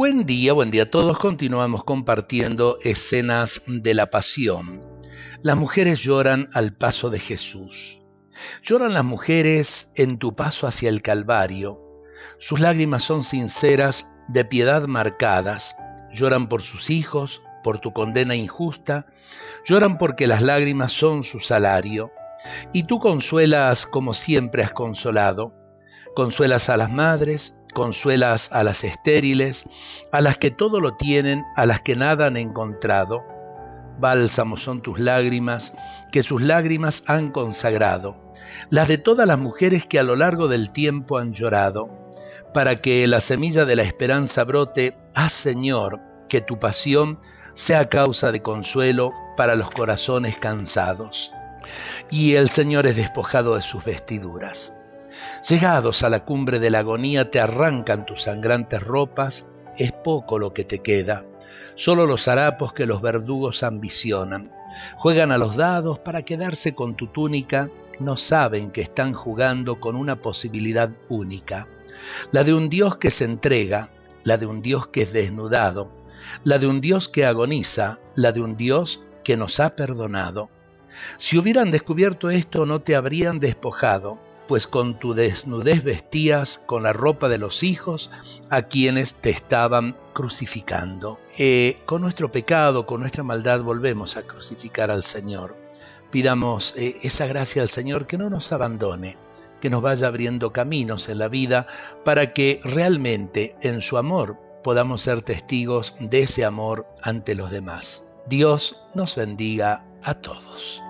Buen día, buen día a todos. Continuamos compartiendo escenas de la pasión. Las mujeres lloran al paso de Jesús. Lloran las mujeres en tu paso hacia el Calvario. Sus lágrimas son sinceras, de piedad marcadas. Lloran por sus hijos, por tu condena injusta. Lloran porque las lágrimas son su salario. Y tú consuelas como siempre has consolado. Consuelas a las madres, Consuelas a las estériles, a las que todo lo tienen, a las que nada han encontrado. Bálsamos son tus lágrimas, que sus lágrimas han consagrado, las de todas las mujeres que a lo largo del tiempo han llorado. Para que la semilla de la esperanza brote, haz Señor, que tu pasión sea causa de consuelo para los corazones cansados. Y el Señor es despojado de sus vestiduras. Llegados a la cumbre de la agonía te arrancan tus sangrantes ropas, es poco lo que te queda, solo los harapos que los verdugos ambicionan. Juegan a los dados para quedarse con tu túnica, no saben que están jugando con una posibilidad única, la de un Dios que se entrega, la de un Dios que es desnudado, la de un Dios que agoniza, la de un Dios que nos ha perdonado. Si hubieran descubierto esto no te habrían despojado, pues con tu desnudez vestías con la ropa de los hijos a quienes te estaban crucificando. Eh, con nuestro pecado, con nuestra maldad, volvemos a crucificar al Señor. Pidamos eh, esa gracia al Señor que no nos abandone, que nos vaya abriendo caminos en la vida para que realmente en su amor podamos ser testigos de ese amor ante los demás. Dios nos bendiga a todos.